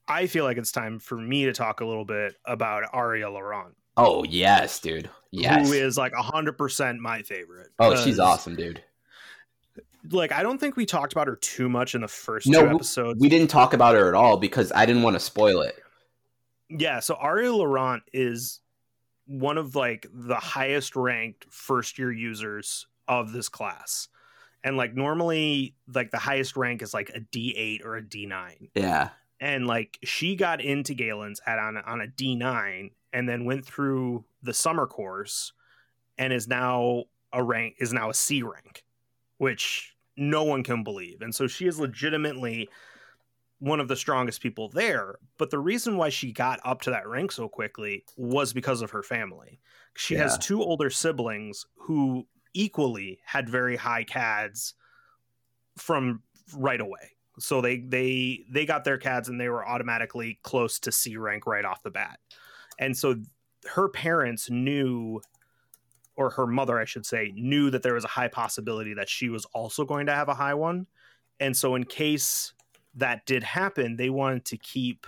I feel like it's time for me to talk a little bit about Aria Laurent, oh, yes, dude. Yes. who is like hundred percent my favorite. oh, she's awesome, dude. Like, I don't think we talked about her too much in the first No, two we- episodes. We didn't talk about her at all because I didn't want to spoil it. yeah, so Aria Laurent is one of like the highest ranked first year users of this class. And like normally like the highest rank is like a D8 or a D9. Yeah. and like she got into Galen's at on on a D nine, and then went through the summer course, and is now a rank is now a C rank, which no one can believe, and so she is legitimately one of the strongest people there. But the reason why she got up to that rank so quickly was because of her family. She has two older siblings who equally had very high CADs from right away. So they they they got their CADs and they were automatically close to C rank right off the bat. And so her parents knew or her mother I should say knew that there was a high possibility that she was also going to have a high one. And so in case that did happen, they wanted to keep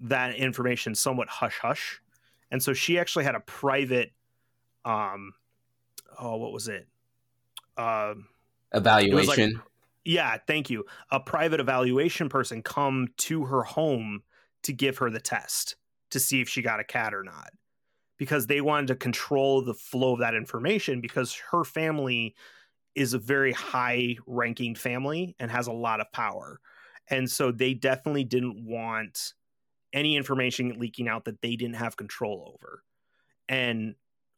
that information somewhat hush hush. And so she actually had a private um oh what was it? Um Evaluation. yeah, thank you. A private evaluation person come to her home to give her the test to see if she got a CAD or not. Because they wanted to control the flow of that information because her family is a very high ranking family and has a lot of power. And so they definitely didn't want any information leaking out that they didn't have control over. And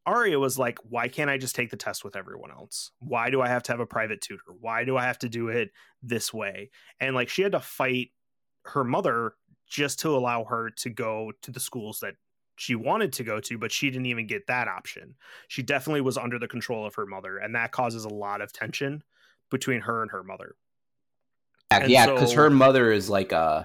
Aria was like, why can't I just take the test with everyone else? Why do I have to have a private tutor? Why do I have to do it this way? And like she had to fight her mother just to allow her to go to the schools that she wanted to go to, but she didn't even get that option. She definitely was under the control of her mother, and that causes a lot of tension between her and her mother. And yeah, because so- her mother is like uh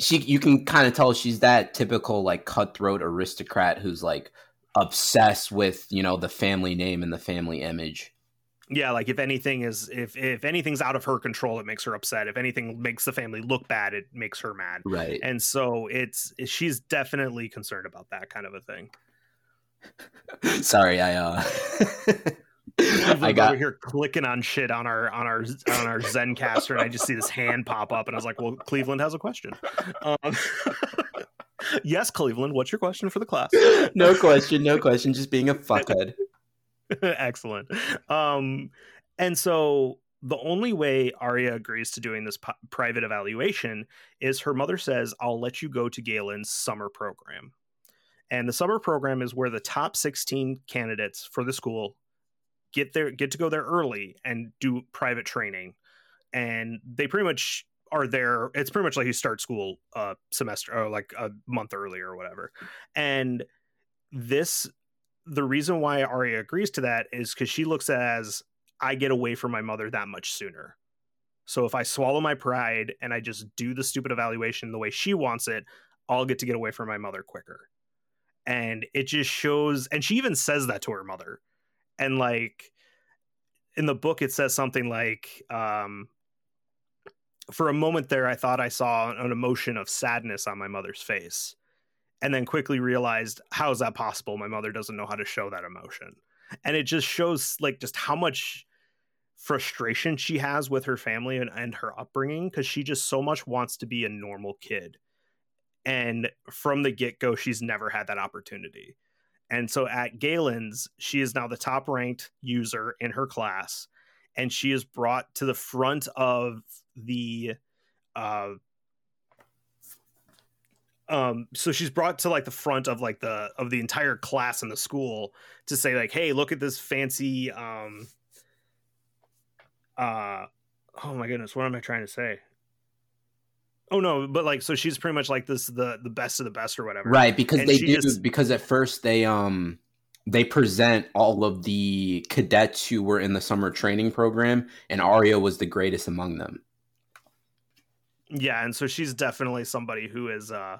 she you can kind of tell she's that typical like cutthroat aristocrat who's like obsessed with you know the family name and the family image. Yeah, like if anything is if if anything's out of her control, it makes her upset. If anything makes the family look bad, it makes her mad. Right. And so it's she's definitely concerned about that kind of a thing. Sorry, I uh I got over here clicking on shit on our on our on our Zencastr, and I just see this hand pop up, and I was like, "Well, Cleveland has a question." Um, yes, Cleveland, what's your question for the class? no question, no question. Just being a fuckhead. Excellent. Um, and so the only way Aria agrees to doing this p- private evaluation is her mother says, "I'll let you go to Galen's summer program." And the summer program is where the top 16 candidates for the school get there get to go there early and do private training. And they pretty much are there it's pretty much like you start school a semester or like a month early or whatever. And this the reason why Aria agrees to that is because she looks as I get away from my mother that much sooner. So if I swallow my pride and I just do the stupid evaluation the way she wants it, I'll get to get away from my mother quicker. And it just shows, and she even says that to her mother. And like in the book, it says something like, um, for a moment there, I thought I saw an emotion of sadness on my mother's face and then quickly realized how is that possible? My mother doesn't know how to show that emotion. And it just shows like just how much frustration she has with her family and, and her upbringing because she just so much wants to be a normal kid. And from the get-go she's never had that opportunity. And so at galen's she is now the top ranked user in her class and she is brought to the front of the uh, um so she's brought to like the front of like the of the entire class in the school to say like hey look at this fancy um uh oh my goodness what am i trying to say? Oh no but like so she's pretty much like this the the best of the best or whatever. Right because and they do just, because at first they um they present all of the cadets who were in the summer training program and Aria was the greatest among them. Yeah and so she's definitely somebody who is uh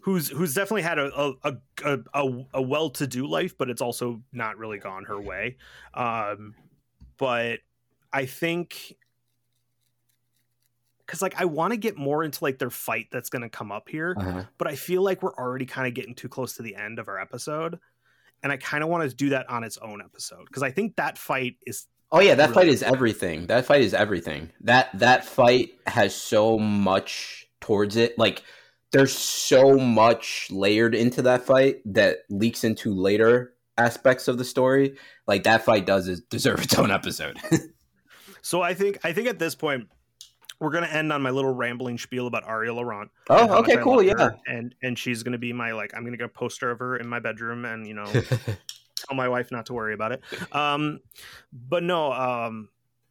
who's who's definitely had a a a, a, a well-to-do life, but it's also not really gone her way. Um, but I think because like I want to get more into like their fight that's going to come up here, uh-huh. but I feel like we're already kind of getting too close to the end of our episode, and I kind of want to do that on its own episode because I think that fight is. Oh yeah, that really fight is everything. That fight is everything. That that fight has so much towards it. Like there's so much layered into that fight that leaks into later aspects of the story. Like that fight does deserve its own episode. so I think I think at this point we're gonna end on my little rambling spiel about Aria Laurent. Oh, okay, cool, yeah. And and she's gonna be my like I'm gonna get a poster of her in my bedroom and you know tell my wife not to worry about it. Um, but no, um,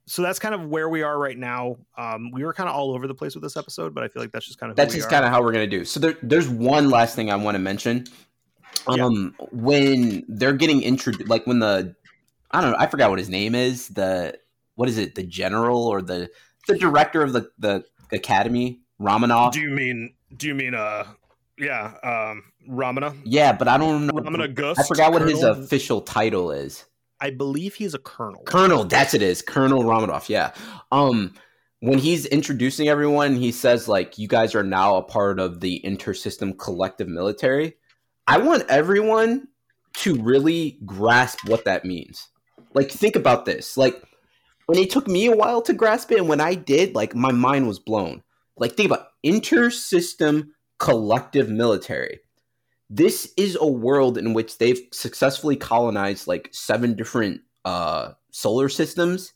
so that's kind of where we are right now. Um, we were kind of all over the place with this episode, but I feel like that's just kind of that's just kind of how we're gonna do. So there, there's one last thing I want to mention. Um, yeah. when they're getting introduced, like when the I don't know, I forgot what his name is. The what is it? The general or the the director of the the academy, Romanov. Do you mean? Do you mean? Uh, yeah, um, Ramana. Yeah, but I don't know. Ramana Gus. I forgot what his official title is. I believe he's a colonel. Colonel, that's it is. Colonel Romanov, yeah. Um when he's introducing everyone, he says like you guys are now a part of the intersystem collective military. I want everyone to really grasp what that means. Like think about this. Like when it took me a while to grasp it and when I did, like my mind was blown. Like think about intersystem collective military this is a world in which they've successfully colonized like seven different uh solar systems.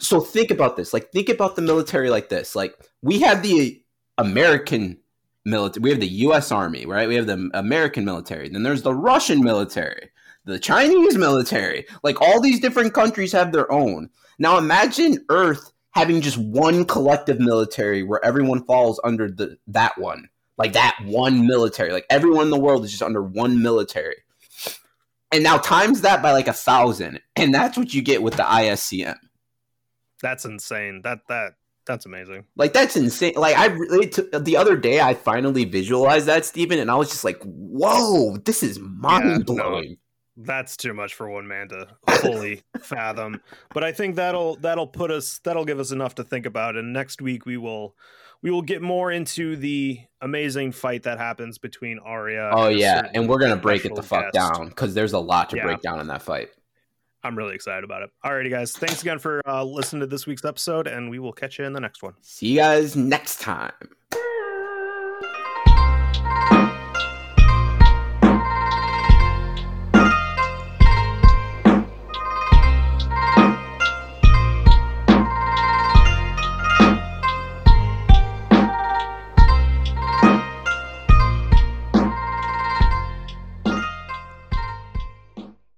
So think about this like think about the military like this like we have the american military we have the us army right? We have the american military then there's the russian military the chinese military like all these different countries have their own. Now imagine earth having just one collective military where everyone falls under the that one like that one military. Like everyone in the world is just under one military. And now times that by like a thousand, and that's what you get with the ISCM. That's insane. That that That's amazing. Like that's insane. Like I really t- the other day I finally visualized that Stephen, and I was just like, "Whoa, this is mind blowing." no, that's too much for one man to fully fathom. But I think that'll that'll put us that'll give us enough to think about and next week we will we will get more into the amazing fight that happens between Aria Oh and yeah, and we're going to break it the fuck guest. down cuz there's a lot to Yeah. break down in that fight. I'm really excited about it. Alrighty guys, thanks again for uh, listening to this week's episode and we will catch you in the next one. See you guys next time.